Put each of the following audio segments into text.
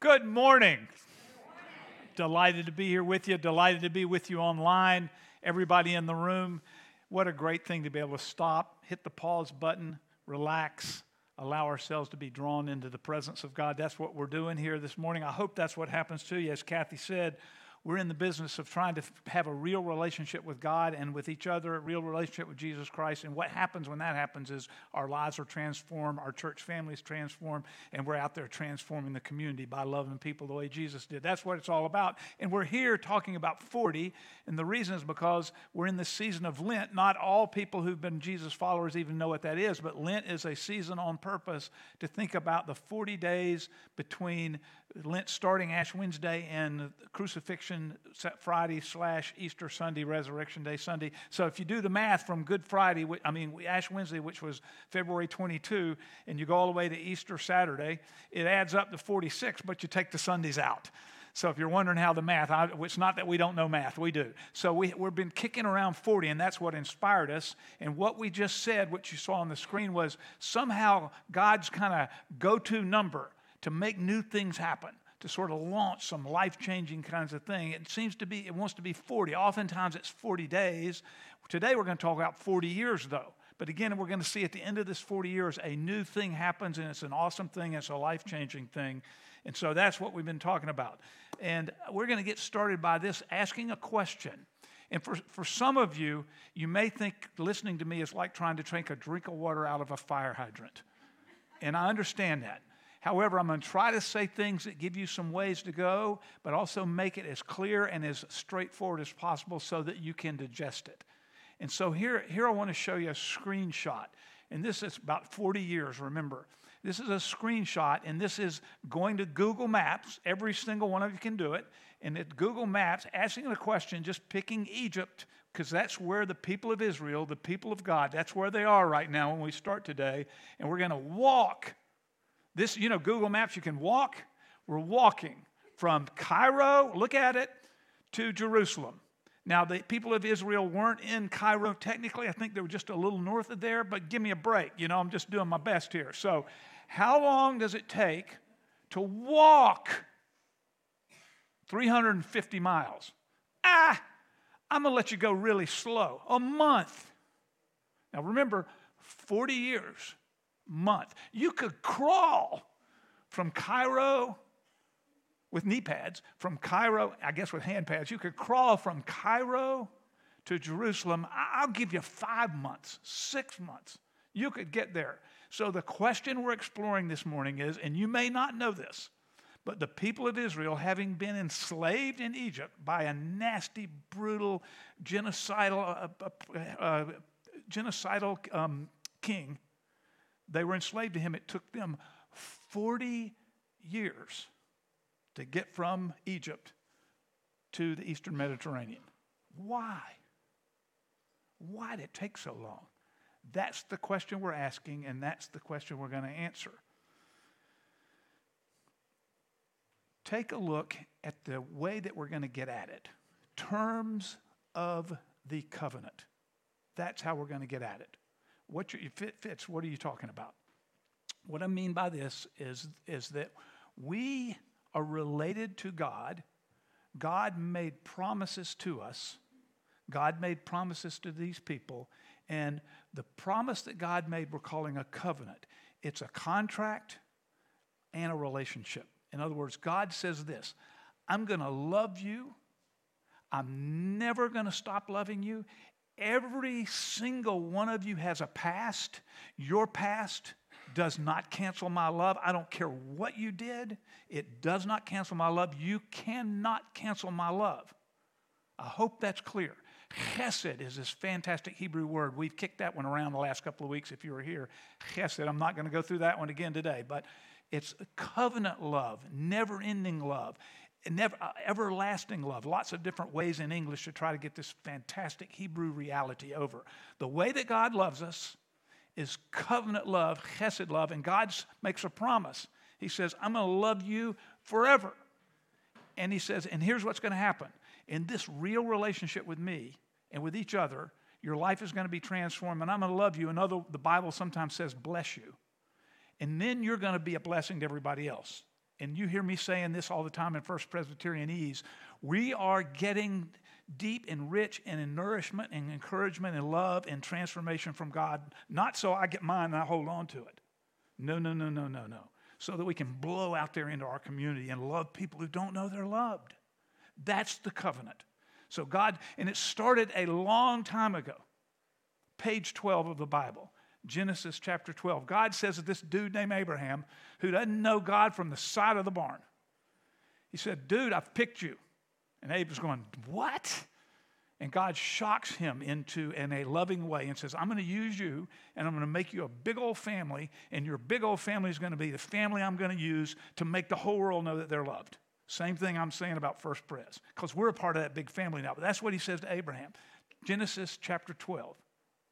Good morning. Delighted to be here with you. Delighted to be with you online. Everybody in the room. What a great thing to be able to stop, hit the pause button, relax, allow ourselves to be drawn into the presence of God. That's what we're doing here this morning. I hope that's what happens to you. As Kathy said, we're in the business of trying to have a real relationship with God and with each other, a real relationship with Jesus Christ. And what happens when that happens is our lives are transformed, our church families transformed, and we're out there transforming the community by loving people the way Jesus did. That's what it's all about. And we're here talking about 40, and the reason is because we're in the season of Lent. Not all people who've been Jesus followers even know what that is, but Lent is a season on purpose to think about the 40 days between Lent starting Ash Wednesday and crucifixion Friday slash Easter Sunday, Resurrection Day Sunday. So if you do the math from Good Friday, I mean Ash Wednesday, which was February 22, and you go all the way to Easter Saturday, it adds up to 46, but you take the Sundays out. So if you're wondering how the math, I, it's not that we don't know math, we do. So we, we've been kicking around 40, and that's what inspired us. And what we just said, what you saw on the screen, was somehow God's kind of go to number to make new things happen, to sort of launch some life changing kinds of thing. It seems to be, it wants to be 40. Oftentimes it's 40 days. Today we're going to talk about 40 years, though. But again, we're going to see at the end of this 40 years, a new thing happens, and it's an awesome thing, it's a life changing thing. And so that's what we've been talking about. And we're going to get started by this asking a question. And for, for some of you, you may think listening to me is like trying to drink a drink of water out of a fire hydrant. And I understand that. However, I'm going to try to say things that give you some ways to go, but also make it as clear and as straightforward as possible so that you can digest it. And so here, here I want to show you a screenshot. And this is about 40 years, remember. This is a screenshot, and this is going to Google Maps. Every single one of you can do it. And at Google Maps, asking the question, just picking Egypt, because that's where the people of Israel, the people of God, that's where they are right now when we start today. And we're going to walk this, you know, Google Maps, you can walk. We're walking from Cairo, look at it, to Jerusalem. Now, the people of Israel weren't in Cairo technically. I think they were just a little north of there, but give me a break. You know, I'm just doing my best here. So, how long does it take to walk 350 miles? Ah, I'm going to let you go really slow. A month. Now, remember, 40 years month. You could crawl from Cairo with knee pads, from Cairo, I guess with hand pads, you could crawl from Cairo to Jerusalem. I'll give you five months, six months. You could get there. So the question we're exploring this morning is, and you may not know this, but the people of Israel, having been enslaved in Egypt by a nasty, brutal, genocidal, uh, uh, uh, genocidal um, king, they were enslaved to him. It took them 40 years to get from Egypt to the eastern Mediterranean. Why? Why did it take so long? That's the question we're asking, and that's the question we're going to answer. Take a look at the way that we're going to get at it. Terms of the covenant. That's how we're going to get at it. What fit fits, what are you talking about? What I mean by this is, is that we are related to God. God made promises to us. God made promises to these people. And the promise that God made, we're calling a covenant. It's a contract and a relationship. In other words, God says this I'm going to love you. I'm never going to stop loving you. Every single one of you has a past. Your past does not cancel my love. I don't care what you did, it does not cancel my love. You cannot cancel my love. I hope that's clear. Chesed is this fantastic Hebrew word. We've kicked that one around the last couple of weeks if you were here. Chesed, I'm not going to go through that one again today, but it's covenant love, never ending love never, uh, everlasting love. Lots of different ways in English to try to get this fantastic Hebrew reality over. The way that God loves us is covenant love, chesed love, and God makes a promise. He says, I'm going to love you forever. And he says, and here's what's going to happen. In this real relationship with me and with each other, your life is going to be transformed, and I'm going to love you. Another, the Bible sometimes says, bless you. And then you're going to be a blessing to everybody else. And you hear me saying this all the time in First Presbyterian Ease, we are getting deep and rich and in nourishment and encouragement and love and transformation from God, not so I get mine and I hold on to it. No, no, no, no, no, no. So that we can blow out there into our community and love people who don't know they're loved. That's the covenant. So God, and it started a long time ago. Page 12 of the Bible. Genesis chapter 12. God says to this dude named Abraham, who doesn't know God from the side of the barn, he said, Dude, I've picked you. And Abe's going, What? And God shocks him into in a loving way and says, I'm going to use you and I'm going to make you a big old family, and your big old family is going to be the family I'm going to use to make the whole world know that they're loved. Same thing I'm saying about First Pres, because we're a part of that big family now. But that's what he says to Abraham. Genesis chapter 12,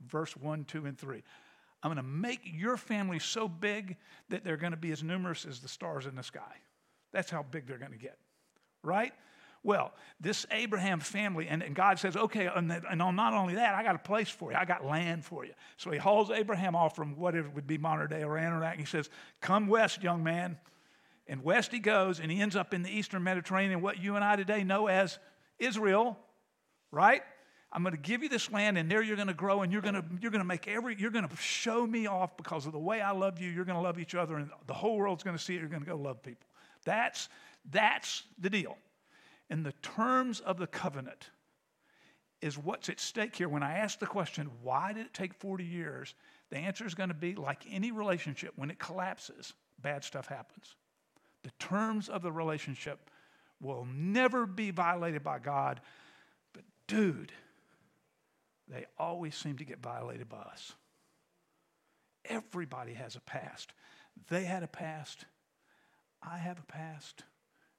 verse 1, 2, and 3. I'm going to make your family so big that they're going to be as numerous as the stars in the sky. That's how big they're going to get, right? Well, this Abraham family, and, and God says, okay, and, and not only that, I got a place for you. I got land for you. So he hauls Abraham off from whatever would be modern day or Iraq. He says, come west, young man. And west he goes, and he ends up in the eastern Mediterranean, what you and I today know as Israel, right? I'm going to give you this land, and there you're going to grow, and you're going to, you're going to make every, you're going to show me off because of the way I love you. You're going to love each other, and the whole world's going to see it. You're going to go love people. That's, that's the deal. And the terms of the covenant is what's at stake here. When I ask the question, why did it take 40 years? The answer is going to be like any relationship, when it collapses, bad stuff happens. The terms of the relationship will never be violated by God. But, dude, they always seem to get violated by us. Everybody has a past. They had a past. I have a past.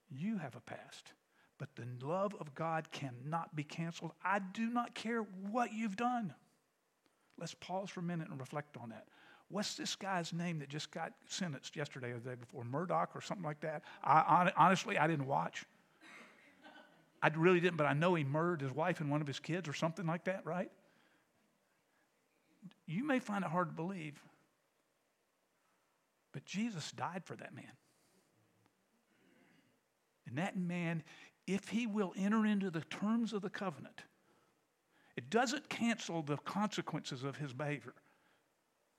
You have a past. But the love of God cannot be canceled. I do not care what you've done. Let's pause for a minute and reflect on that. What's this guy's name that just got sentenced yesterday or the day before? Murdaugh or something like that? I, honestly, I didn't watch. I really didn't, but I know he murdered his wife and one of his kids or something like that, right? You may find it hard to believe, but Jesus died for that man. And that man, if he will enter into the terms of the covenant, it doesn't cancel the consequences of his behavior.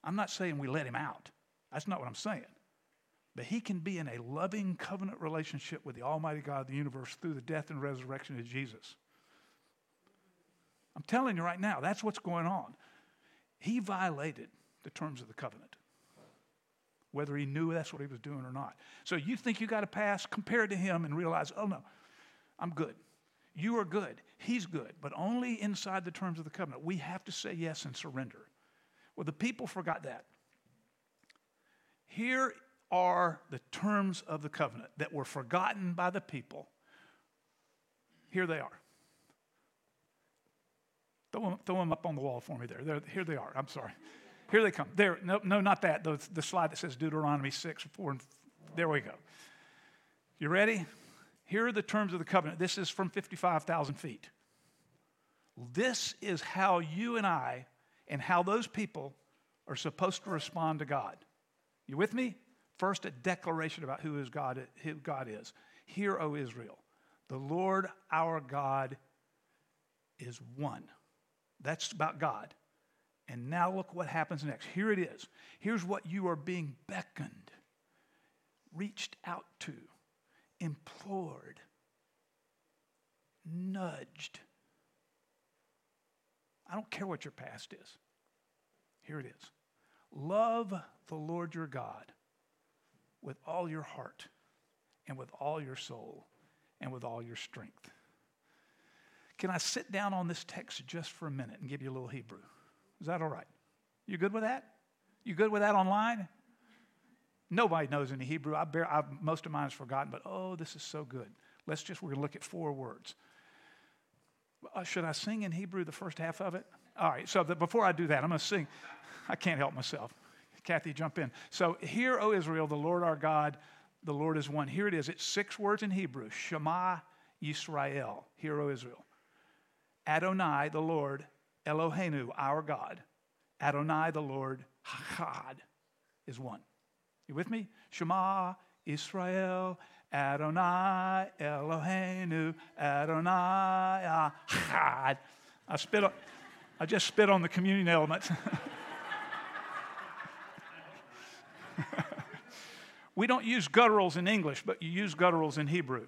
I'm not saying we let him out. That's not what I'm saying. But he can be in a loving covenant relationship with the Almighty God of the universe through the death and resurrection of Jesus. I'm telling you right now, that's what's going on. He violated the terms of the covenant, whether he knew that's what he was doing or not. So you think you got to pass, compare to him, and realize, oh no, I'm good. You are good. He's good, but only inside the terms of the covenant. We have to say yes and surrender. Well, the people forgot that. Here are the terms of the covenant that were forgotten by the people. Here they are. Throw them, throw them up on the wall for me there. They're, here they are. I'm sorry. Here they come. There. No, no, not that. The, the slide that says Deuteronomy 6, 4, and there we go. You ready? Here are the terms of the covenant. This is from 55,000 feet. This is how you and I and how those people are supposed to respond to God. You with me? First, a declaration about who, is God, who God is. Hear, O Israel, the Lord our God is one. That's about God. And now look what happens next. Here it is. Here's what you are being beckoned, reached out to, implored, nudged. I don't care what your past is. Here it is. Love the Lord your God with all your heart and with all your soul and with all your strength. Can I sit down on this text just for a minute and give you a little Hebrew? Is that all right? You good with that? You good with that online? Nobody knows any Hebrew. I bear, I've, most of mine is forgotten, but oh, this is so good. Let's just, we're going to look at four words. Uh, should I sing in Hebrew the first half of it? All right, so the, before I do that, I'm going to sing. I can't help myself. Kathy, jump in. So, hear, O Israel, the Lord our God, the Lord is one. Here it is. It's six words in Hebrew Shema Yisrael. Hear, O Israel. Adonai, the Lord, Eloheinu, our God. Adonai, the Lord, Chad, is one. You with me? Shema Israel, Adonai, Eloheinu, Adonai, Ahad. I spit on, I just spit on the communion element. we don't use gutturals in English, but you use gutturals in Hebrew.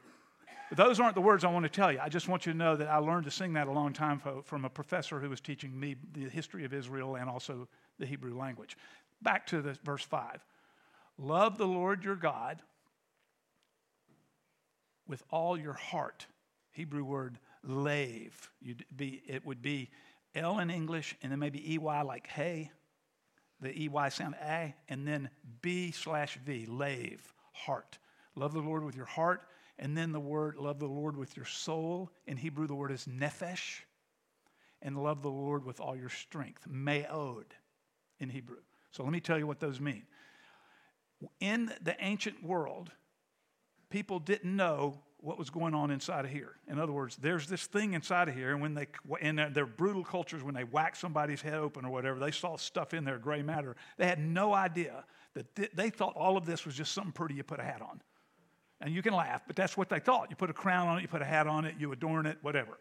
Those aren't the words I want to tell you. I just want you to know that I learned to sing that a long time from a professor who was teaching me the history of Israel and also the Hebrew language. Back to the verse 5. Love the Lord your God with all your heart. Hebrew word lave. You'd be, it would be L in English and then maybe EY like hey. The EY sound A, and then B slash V, lave, heart. Love the Lord with your heart and then the word, love the Lord with your soul. In Hebrew, the word is nephesh. And love the Lord with all your strength. Me'od in Hebrew. So let me tell you what those mean. In the ancient world, people didn't know what was going on inside of here. In other words, there's this thing inside of here, and when they in their brutal cultures, when they whack somebody's head open or whatever, they saw stuff in there, gray matter. They had no idea that th- they thought all of this was just something pretty you put a hat on. And you can laugh, but that's what they thought. You put a crown on it, you put a hat on it, you adorn it, whatever.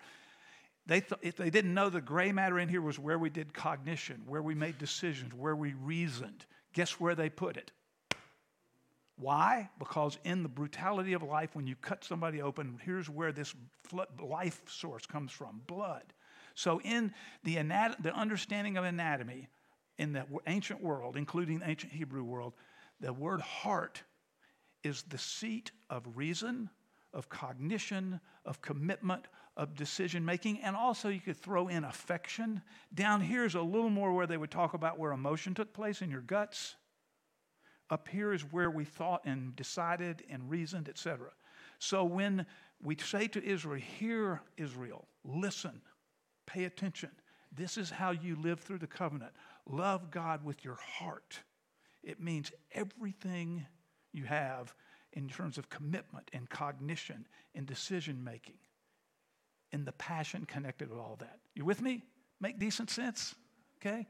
They th- they didn't know the gray matter in here was where we did cognition, where we made decisions, where we reasoned. Guess where they put it? Why? Because in the brutality of life, when you cut somebody open, here's where this life source comes from blood. So, in the, anat- the understanding of anatomy in the ancient world, including the ancient Hebrew world, the word heart is the seat of reason, of cognition, of commitment, of decision making, and also you could throw in affection. Down here is a little more where they would talk about where emotion took place in your guts. Up here is where we thought and decided and reasoned, etc. So when we say to Israel, Hear, Israel, listen, pay attention. This is how you live through the covenant. Love God with your heart. It means everything you have in terms of commitment and cognition and decision making and the passion connected with all that. You with me? Make decent sense? Okay?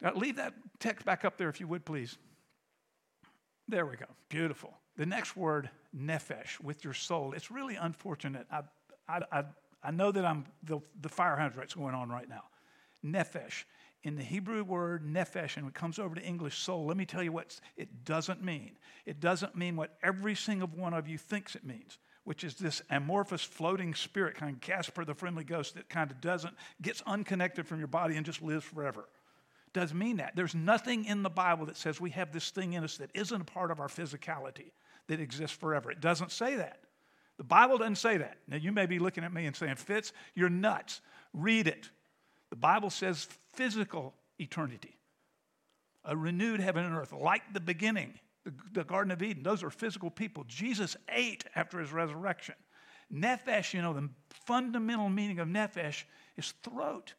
Now leave that text back up there if you would, please. There we go. Beautiful. The next word, nephesh, with your soul. It's really unfortunate. I, I, I, I know that I'm the, the fire hydrant's going on right now. Nephesh in the Hebrew word nephesh, and it comes over to English soul, let me tell you what it doesn't mean. It doesn't mean what every single one of you thinks it means, which is this amorphous floating spirit, kind of Casper the friendly ghost that kind of doesn't, gets unconnected from your body and just lives forever. Doesn't mean that. There's nothing in the Bible that says we have this thing in us that isn't a part of our physicality that exists forever. It doesn't say that. The Bible doesn't say that. Now, you may be looking at me and saying, Fitz, you're nuts. Read it. The Bible says physical eternity, a renewed heaven and earth, like the beginning, the, the Garden of Eden. Those are physical people. Jesus ate after his resurrection. Nephesh, you know, the fundamental meaning of nephesh is throat.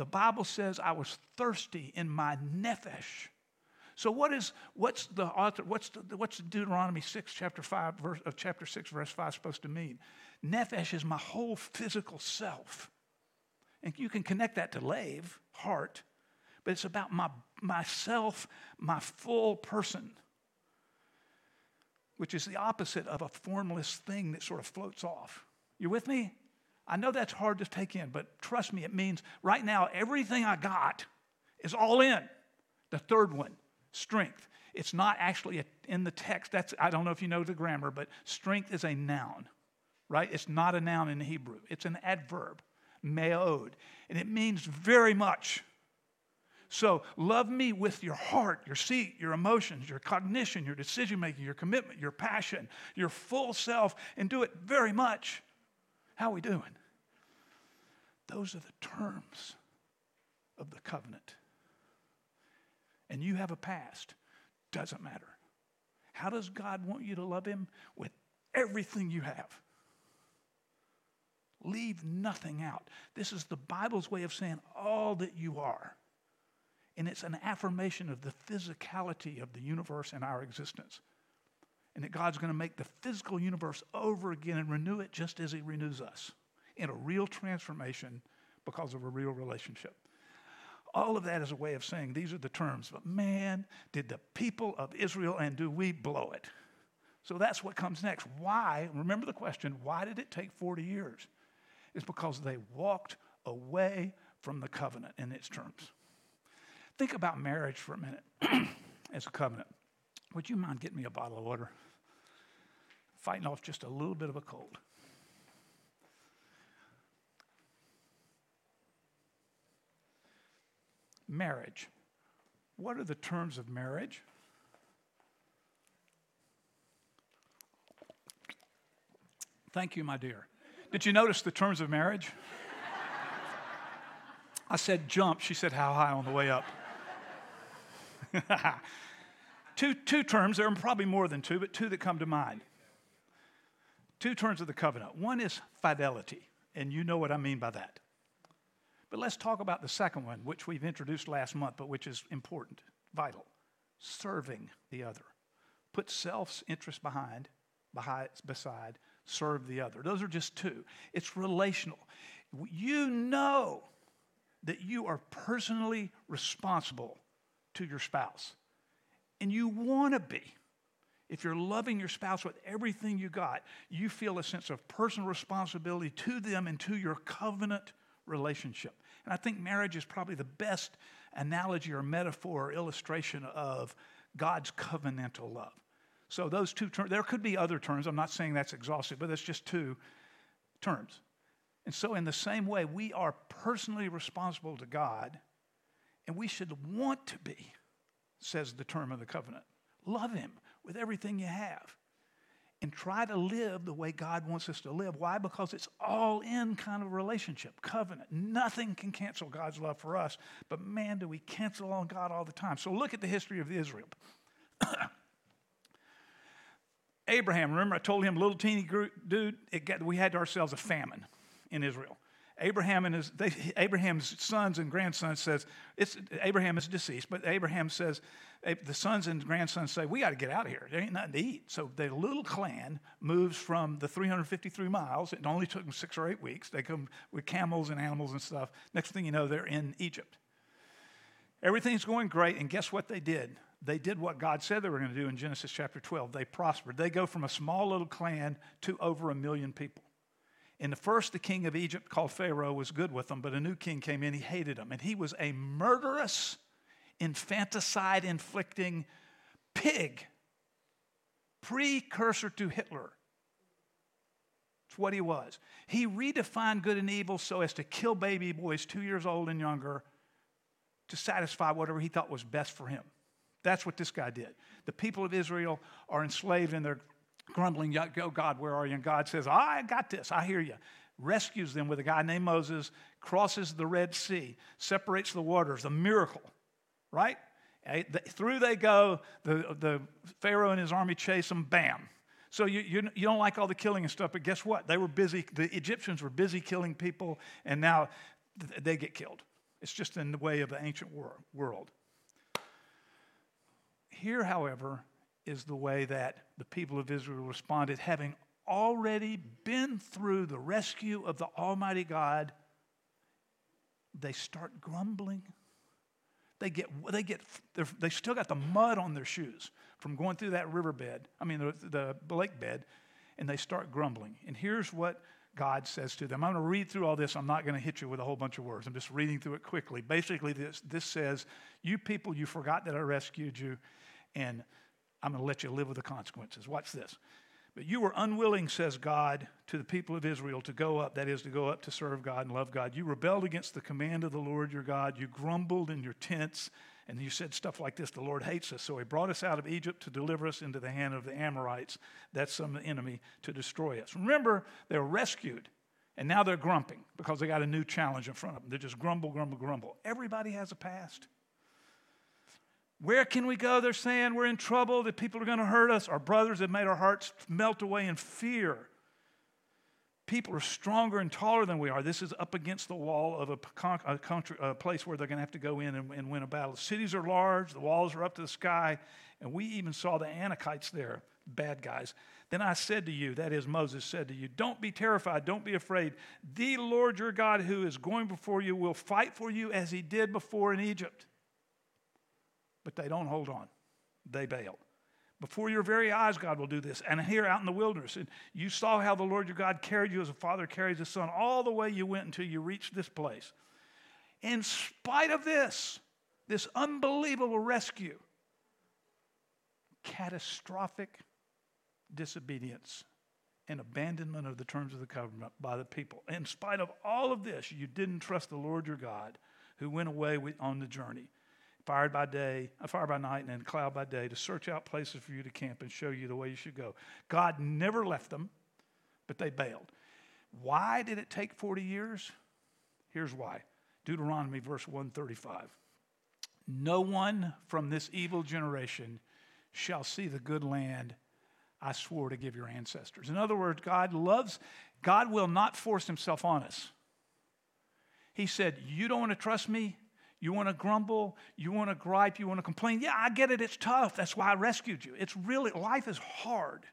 The Bible says, I was thirsty in my nephesh. So what is what's the author what's the, what's Deuteronomy 6 chapter 5 verse of chapter 6 verse 5 supposed to mean? Nephesh is my whole physical self. And you can connect that to lave, heart, but it's about my myself, my full person, which is the opposite of a formless thing that sort of floats off. You with me? I know that's hard to take in, but trust me, it means right now everything I got is all in. The third one, strength. It's not actually in the text. That's I don't know if you know the grammar, but strength is a noun, right? It's not a noun in Hebrew. It's an adverb meod, and it means very much. So, love me with your heart, your seat, your emotions, your cognition, your decision making, your commitment, your passion, your full self, and do it very much. How are we doing? Those are the terms of the covenant. And you have a past, doesn't matter. How does God want you to love Him? With everything you have. Leave nothing out. This is the Bible's way of saying all that you are. And it's an affirmation of the physicality of the universe and our existence. And that God's going to make the physical universe over again and renew it just as He renews us in a real transformation because of a real relationship. All of that is a way of saying these are the terms. But man, did the people of Israel and do we blow it? So that's what comes next. Why? Remember the question why did it take 40 years? It's because they walked away from the covenant in its terms. Think about marriage for a minute as a covenant. Would you mind getting me a bottle of water? Fighting off just a little bit of a cold. Marriage. What are the terms of marriage? Thank you, my dear. Did you notice the terms of marriage? I said jump. She said how high on the way up. two, two terms, there are probably more than two, but two that come to mind. Two terms of the covenant. One is fidelity, and you know what I mean by that. But let's talk about the second one, which we've introduced last month, but which is important, vital serving the other. Put self's interest behind, behind, beside, serve the other. Those are just two. It's relational. You know that you are personally responsible to your spouse. And you want to be. If you're loving your spouse with everything you got, you feel a sense of personal responsibility to them and to your covenant relationship. And I think marriage is probably the best analogy or metaphor or illustration of God's covenantal love. So those two terms, there could be other terms. I'm not saying that's exhaustive, but that's just two terms. And so, in the same way, we are personally responsible to God, and we should want to be, says the term of the covenant. Love Him with everything you have. And try to live the way God wants us to live. Why? Because it's all in kind of relationship, covenant. Nothing can cancel God's love for us, but man, do we cancel on God all the time. So look at the history of Israel. Abraham, remember I told him, little teeny dude, got, we had ourselves a famine in Israel. Abraham and his, they, Abraham's sons and grandsons says, it's, Abraham is deceased, but Abraham says, eh, the sons and grandsons say, we got to get out of here. There ain't nothing to eat. So the little clan moves from the 353 miles. It only took them six or eight weeks. They come with camels and animals and stuff. Next thing you know, they're in Egypt. Everything's going great, and guess what they did? They did what God said they were going to do in Genesis chapter 12. They prospered. They go from a small little clan to over a million people. In the first, the king of Egypt, called Pharaoh, was good with them, but a new king came in. He hated them. And he was a murderous, infanticide inflicting pig, precursor to Hitler. It's what he was. He redefined good and evil so as to kill baby boys two years old and younger to satisfy whatever he thought was best for him. That's what this guy did. The people of Israel are enslaved in their grumbling, Go, oh God, where are you? And God says, I got this. I hear you. Rescues them with a guy named Moses, crosses the Red Sea, separates the waters, a miracle, right? Through they go. The, the Pharaoh and his army chase them, bam. So you, you, you don't like all the killing and stuff, but guess what? They were busy, the Egyptians were busy killing people, and now they get killed. It's just in the way of the ancient world. Here, however, is the way that the people of Israel responded, having already been through the rescue of the Almighty God. They start grumbling. They get, they get, they still got the mud on their shoes from going through that riverbed, I mean, the, the lake bed, and they start grumbling. And here's what God says to them. I'm going to read through all this. I'm not going to hit you with a whole bunch of words. I'm just reading through it quickly. Basically, this, this says, You people, you forgot that I rescued you, and I'm going to let you live with the consequences. Watch this. But you were unwilling, says God, to the people of Israel to go up, that is, to go up to serve God and love God. You rebelled against the command of the Lord your God. You grumbled in your tents, and you said stuff like this The Lord hates us, so he brought us out of Egypt to deliver us into the hand of the Amorites, that's some enemy, to destroy us. Remember, they were rescued, and now they're grumping because they got a new challenge in front of them. They just grumble, grumble, grumble. Everybody has a past. Where can we go? They're saying we're in trouble, that people are going to hurt us. Our brothers have made our hearts melt away in fear. People are stronger and taller than we are. This is up against the wall of a, a, country, a place where they're going to have to go in and, and win a battle. Cities are large, the walls are up to the sky, and we even saw the Anakites there. bad guys. Then I said to you, that is, Moses said to you, don't be terrified, don't be afraid. The Lord your God, who is going before you, will fight for you as he did before in Egypt. But they don't hold on, they bail. Before your very eyes, God will do this. And here out in the wilderness, and you saw how the Lord your God carried you as a father carries his son all the way you went until you reached this place. In spite of this, this unbelievable rescue, catastrophic disobedience and abandonment of the terms of the covenant by the people. In spite of all of this, you didn't trust the Lord your God who went away on the journey fire by day, a fire by night, and then cloud by day to search out places for you to camp and show you the way you should go. God never left them, but they bailed. Why did it take 40 years? Here's why. Deuteronomy verse 135. No one from this evil generation shall see the good land I swore to give your ancestors. In other words, God loves, God will not force himself on us. He said, You don't want to trust me? You want to grumble? You want to gripe? You want to complain? Yeah, I get it. It's tough. That's why I rescued you. It's really, life is hard.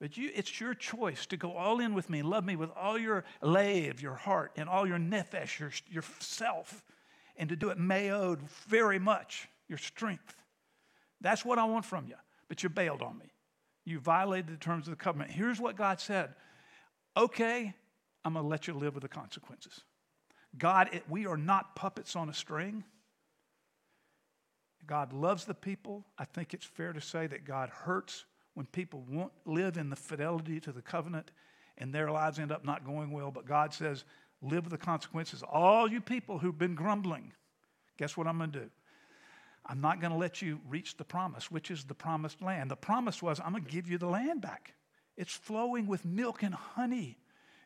But you, it's your choice to go all in with me, love me with all your lave, your heart, and all your nephesh, your, your self, and to do it me'od very much, your strength. That's what I want from you. But you bailed on me. You violated the terms of the covenant. Here's what God said Okay, I'm going to let you live with the consequences. God, we are not puppets on a string. God loves the people. I think it's fair to say that God hurts when people won't live in the fidelity to the covenant and their lives end up not going well. But God says, live with the consequences. All you people who've been grumbling, guess what I'm going to do? I'm not going to let you reach the promise, which is the promised land. The promise was, I'm going to give you the land back. It's flowing with milk and honey.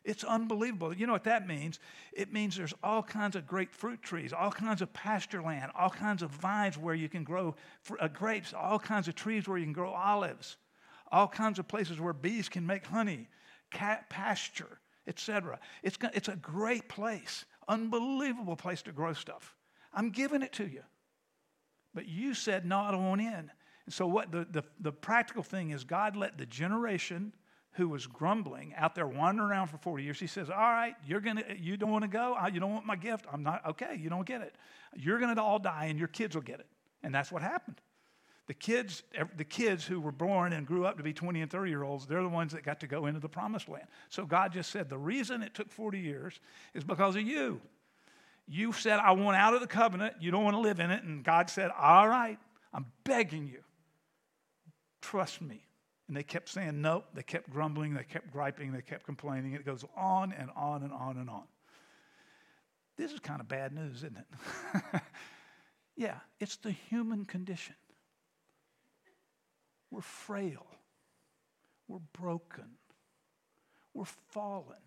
It's unbelievable. You know what that means? It means there's all kinds of great fruit trees, all kinds of pasture land, all kinds of vines where you can grow uh, grapes, all kinds of trees where you can grow olives, all kinds of places where bees can make honey, cat pasture, etc. It's, it's a great place, unbelievable place to grow stuff. I'm giving it to you. But you said, no, I don't want in. And so, what the, the, the practical thing is, God let the generation who was grumbling out there wandering around for 40 years, he says, All right, you're gonna, you don't want to go? You don't want my gift? I'm not, okay, you don't get it. You're going to all die and your kids will get it. And that's what happened. The kids, the kids who were born and grew up to be 20 and 30 year olds, they're the ones that got to go into the promised land. So God just said, The reason it took 40 years is because of you. You said, I want out of the covenant. You don't want to live in it. And God said, All right, I'm begging you. Trust me. And they kept saying no. They kept grumbling. They kept griping. They kept complaining. It goes on and on and on and on. This is kind of bad news, isn't it? yeah, it's the human condition. We're frail. We're broken. We're fallen.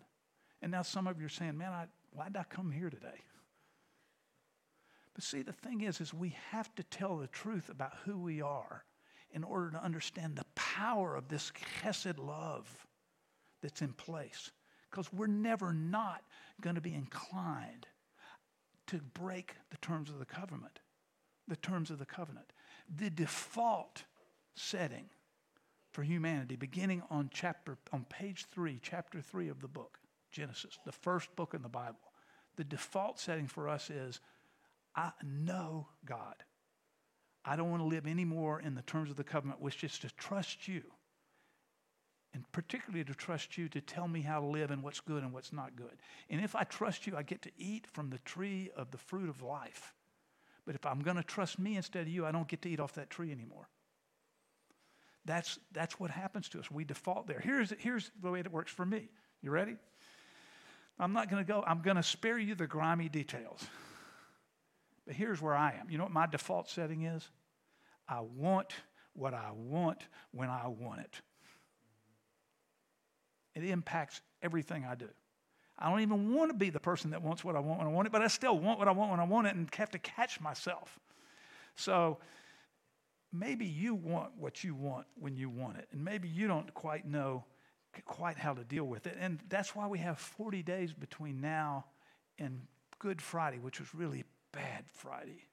And now some of you are saying, man, I, why did I come here today? But see, the thing is, is we have to tell the truth about who we are in order to understand the power of this chesed love that's in place. Because we're never not going to be inclined to break the terms of the covenant. The terms of the covenant. The default setting for humanity, beginning on chapter on page three, chapter three of the book, Genesis, the first book in the Bible. The default setting for us is I know God. I don't want to live anymore in the terms of the covenant, which is to trust you. And particularly to trust you to tell me how to live and what's good and what's not good. And if I trust you, I get to eat from the tree of the fruit of life. But if I'm going to trust me instead of you, I don't get to eat off that tree anymore. That's, that's what happens to us. We default there. Here's, here's the way it works for me. You ready? I'm not going to go, I'm going to spare you the grimy details. But here's where I am. You know what my default setting is? I want what I want when I want it. It impacts everything I do. I don't even want to be the person that wants what I want when I want it, but I still want what I want when I want it and have to catch myself. So maybe you want what you want when you want it, and maybe you don't quite know quite how to deal with it. And that's why we have 40 days between now and Good Friday, which was really bad Friday.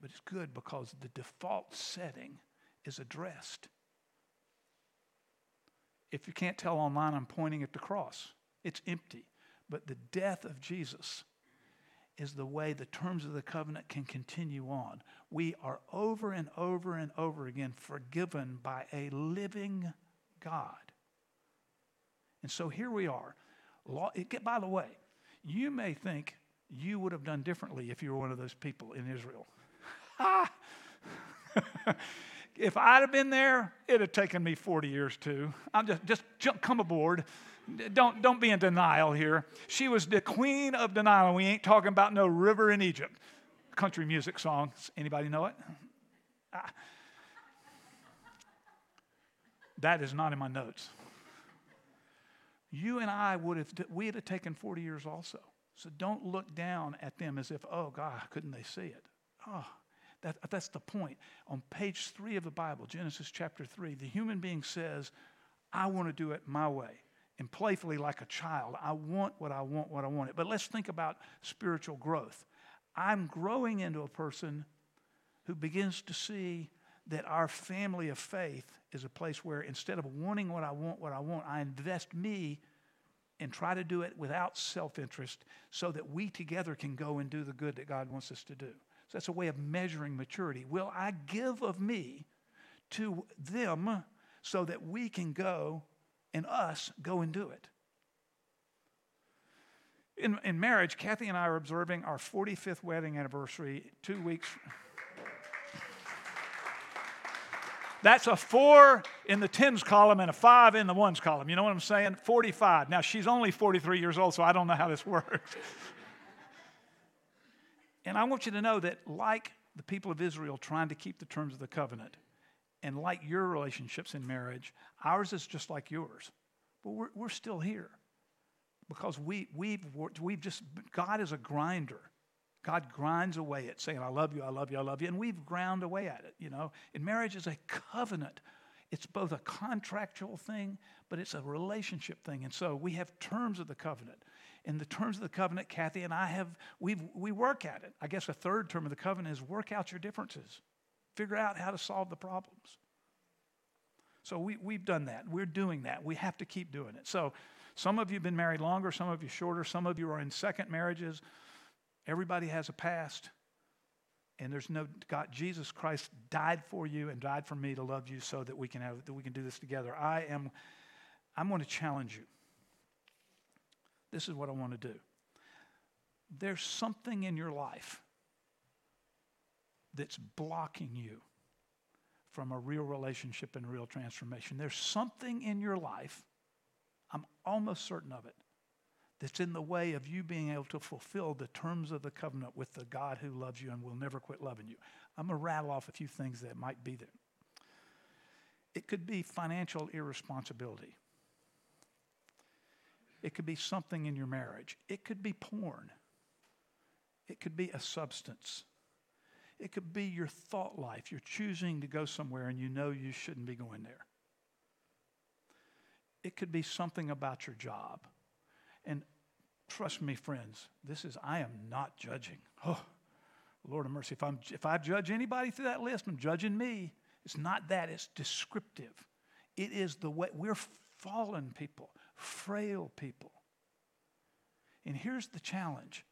But it's good because the default setting is addressed. If you can't tell online, I'm pointing at the cross. It's empty. But the death of Jesus is the way the terms of the covenant can continue on. We are over and over and over again forgiven by a living God. And so here we are. By the way, you may think you would have done differently if you were one of those people in Israel. if I'd have been there, it'd have taken me 40 years too. I'm just, just jump, come aboard. Don't, don't be in denial here. She was the queen of denial, we ain't talking about no river in Egypt. Country music song. Anybody know it? Ah. That is not in my notes. You and I would have, we'd have taken 40 years also. So don't look down at them as if, oh, God, couldn't they see it? Oh, that, that's the point. On page three of the Bible, Genesis chapter three, the human being says, I want to do it my way. And playfully, like a child, I want what I want, what I want it. But let's think about spiritual growth. I'm growing into a person who begins to see that our family of faith is a place where instead of wanting what I want, what I want, I invest me and try to do it without self interest so that we together can go and do the good that God wants us to do. So that's a way of measuring maturity. Will I give of me to them so that we can go and us go and do it? In, in marriage, Kathy and I are observing our 45th wedding anniversary two weeks. That's a four in the tens column and a five in the ones column. You know what I'm saying? 45. Now, she's only 43 years old, so I don't know how this works. and I want you to know that, like the people of Israel trying to keep the terms of the covenant, and like your relationships in marriage, ours is just like yours. But we're, we're still here because we, we've, we've just, God is a grinder. God grinds away at saying, I love you, I love you, I love you. And we've ground away at it, you know. And marriage is a covenant. It's both a contractual thing, but it's a relationship thing. And so we have terms of the covenant. In the terms of the covenant, Kathy and I have, we we work at it. I guess a third term of the covenant is work out your differences, figure out how to solve the problems. So we, we've done that. We're doing that. We have to keep doing it. So some of you have been married longer, some of you shorter, some of you are in second marriages. Everybody has a past. And there's no God, Jesus Christ died for you and died for me to love you so that we can have that we can do this together. I am I'm going to challenge you. This is what I want to do. There's something in your life that's blocking you from a real relationship and real transformation. There's something in your life, I'm almost certain of it, that's in the way of you being able to fulfill the terms of the covenant with the God who loves you and will never quit loving you. I'm going to rattle off a few things that might be there. It could be financial irresponsibility. It could be something in your marriage. It could be porn. It could be a substance. It could be your thought life. You're choosing to go somewhere and you know you shouldn't be going there. It could be something about your job. And trust me, friends, this is, I am not judging. Oh, Lord of mercy. If, I'm, if I judge anybody through that list, I'm judging me. It's not that, it's descriptive. It is the way, we're fallen people, frail people. And here's the challenge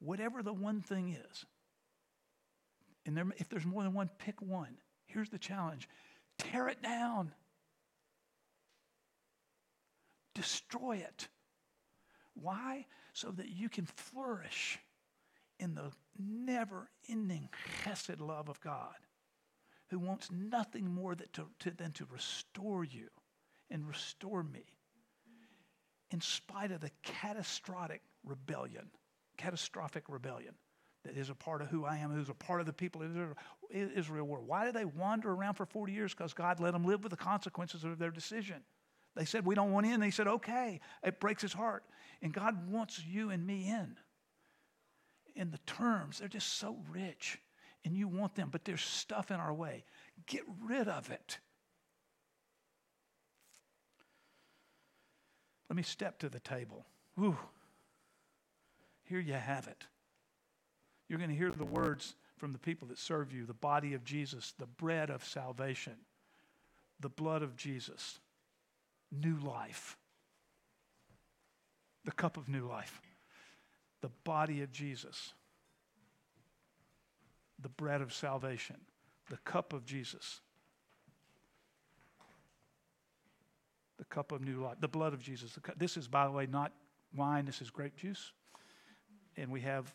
whatever the one thing is, and there, if there's more than one, pick one. Here's the challenge tear it down, destroy it. Why? So that you can flourish in the never ending chesed love of God, who wants nothing more that to, to, than to restore you and restore me in spite of the catastrophic rebellion, catastrophic rebellion that is a part of who I am, who's a part of the people of Israel were. Why did they wander around for 40 years? Because God let them live with the consequences of their decision. They said, We don't want in. They said, Okay. It breaks his heart. And God wants you and me in. In the terms, they're just so rich. And you want them, but there's stuff in our way. Get rid of it. Let me step to the table. Ooh. Here you have it. You're going to hear the words from the people that serve you the body of Jesus, the bread of salvation, the blood of Jesus, new life, the cup of new life, the body of Jesus, the bread of salvation, the cup of Jesus, the cup of new life, the blood of Jesus. This is, by the way, not wine, this is grape juice. And we have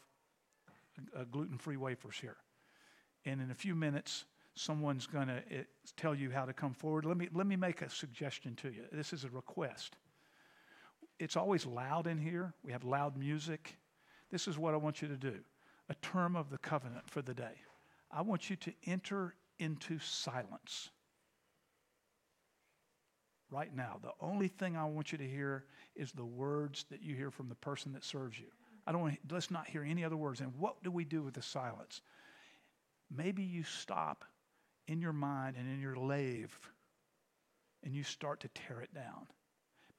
uh, gluten free wafers here. And in a few minutes, someone's going to eh, tell you how to come forward. Let me, let me make a suggestion to you. This is a request. It's always loud in here, we have loud music. This is what I want you to do a term of the covenant for the day. I want you to enter into silence right now. The only thing I want you to hear is the words that you hear from the person that serves you. I don't want let's not hear any other words. And what do we do with the silence? Maybe you stop in your mind and in your lave and you start to tear it down.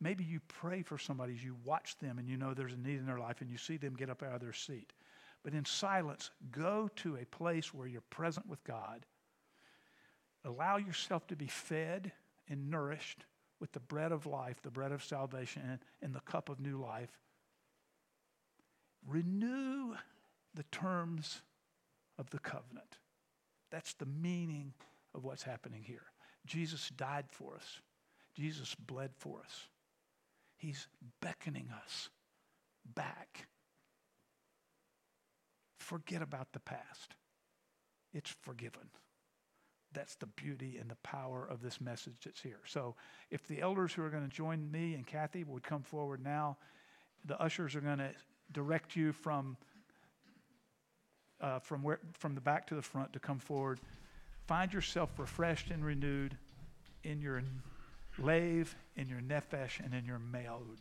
Maybe you pray for somebody as you watch them and you know there's a need in their life and you see them get up out of their seat. But in silence, go to a place where you're present with God. Allow yourself to be fed and nourished with the bread of life, the bread of salvation, and, the cup of new life. Renew the terms of the covenant. That's the meaning of what's happening here. Jesus died for us, Jesus bled for us. He's beckoning us back. Forget about the past, it's forgiven that's the beauty and the power of this message that's here. So, if the elders who are going to join me and Kathy would come forward now, the ushers are going to direct you from uh, from where from the back to the front to come forward. Find yourself refreshed and renewed in your lave, in your nephesh, and in your me'od.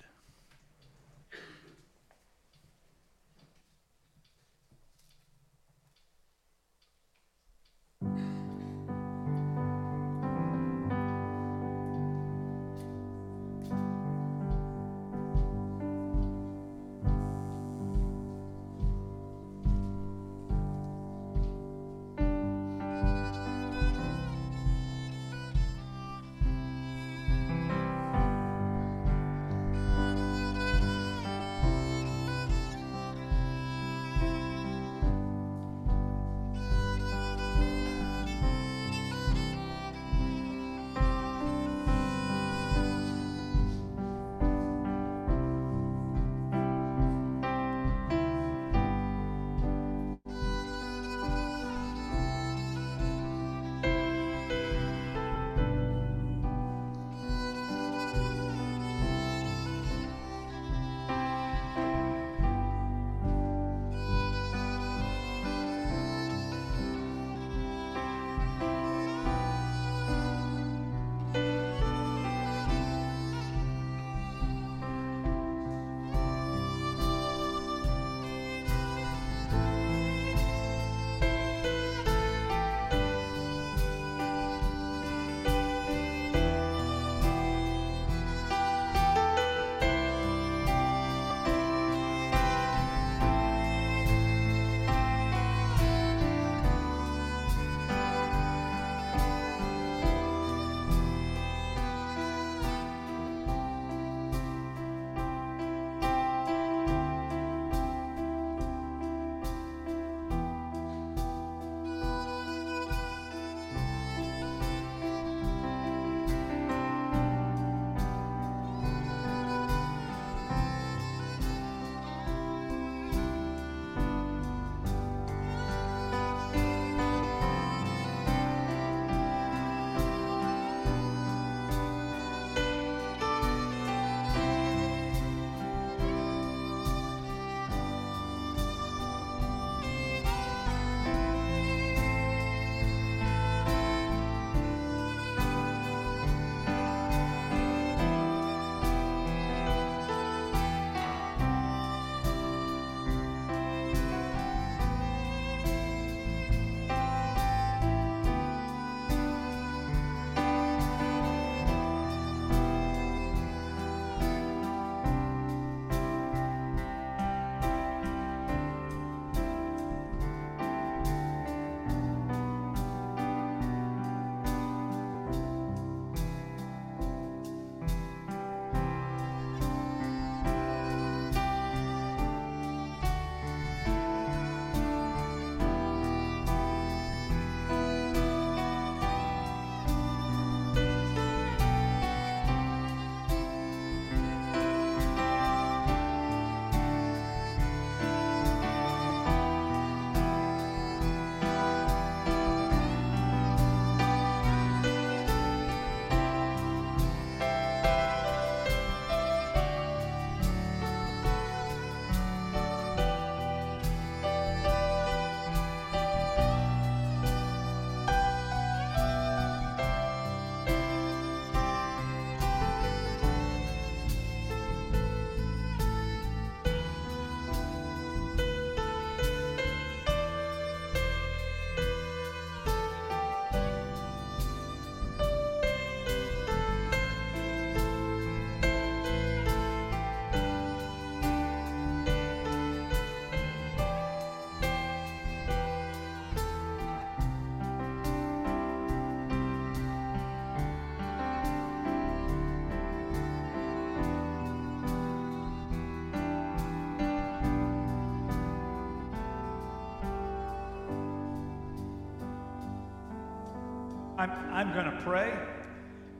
I'm going to pray,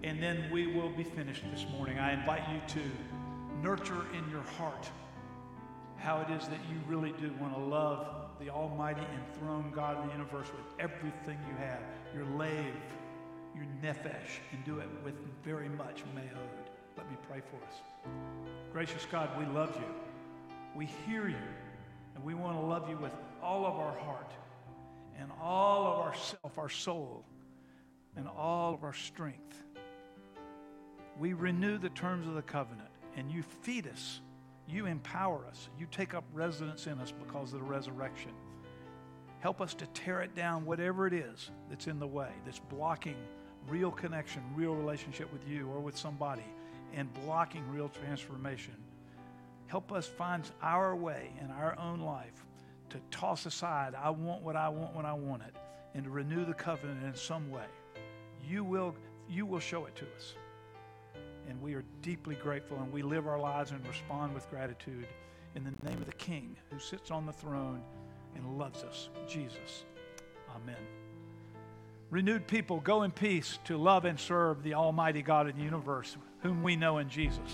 and then we will be finished this morning. I invite you to nurture in your heart how it is that you really do want to love the Almighty enthroned God of the universe with everything you have, your lave, your nephesh, and do it with very much me'od. Let me pray for us. Gracious God, we love you. We hear you, and we want to love you with all of our heart and all of our self, our soul, and all of our strength. We renew the terms of the covenant, and you feed us you empower us. You take up residence in us because of the resurrection. Help us to tear it down, whatever it is that's in the way, that's blocking real connection, real relationship with you or with somebody, and blocking real transformation. Help us find our way in our own life to toss aside, I want what I want when I want it, and to renew the covenant in some way. You will, you will show it to us. And we are deeply grateful, and we live our lives and respond with gratitude in the name of the King who sits on the throne and loves us, Jesus. Amen. Renewed people, go in peace to love and serve the Almighty God of the universe, whom we know in Jesus.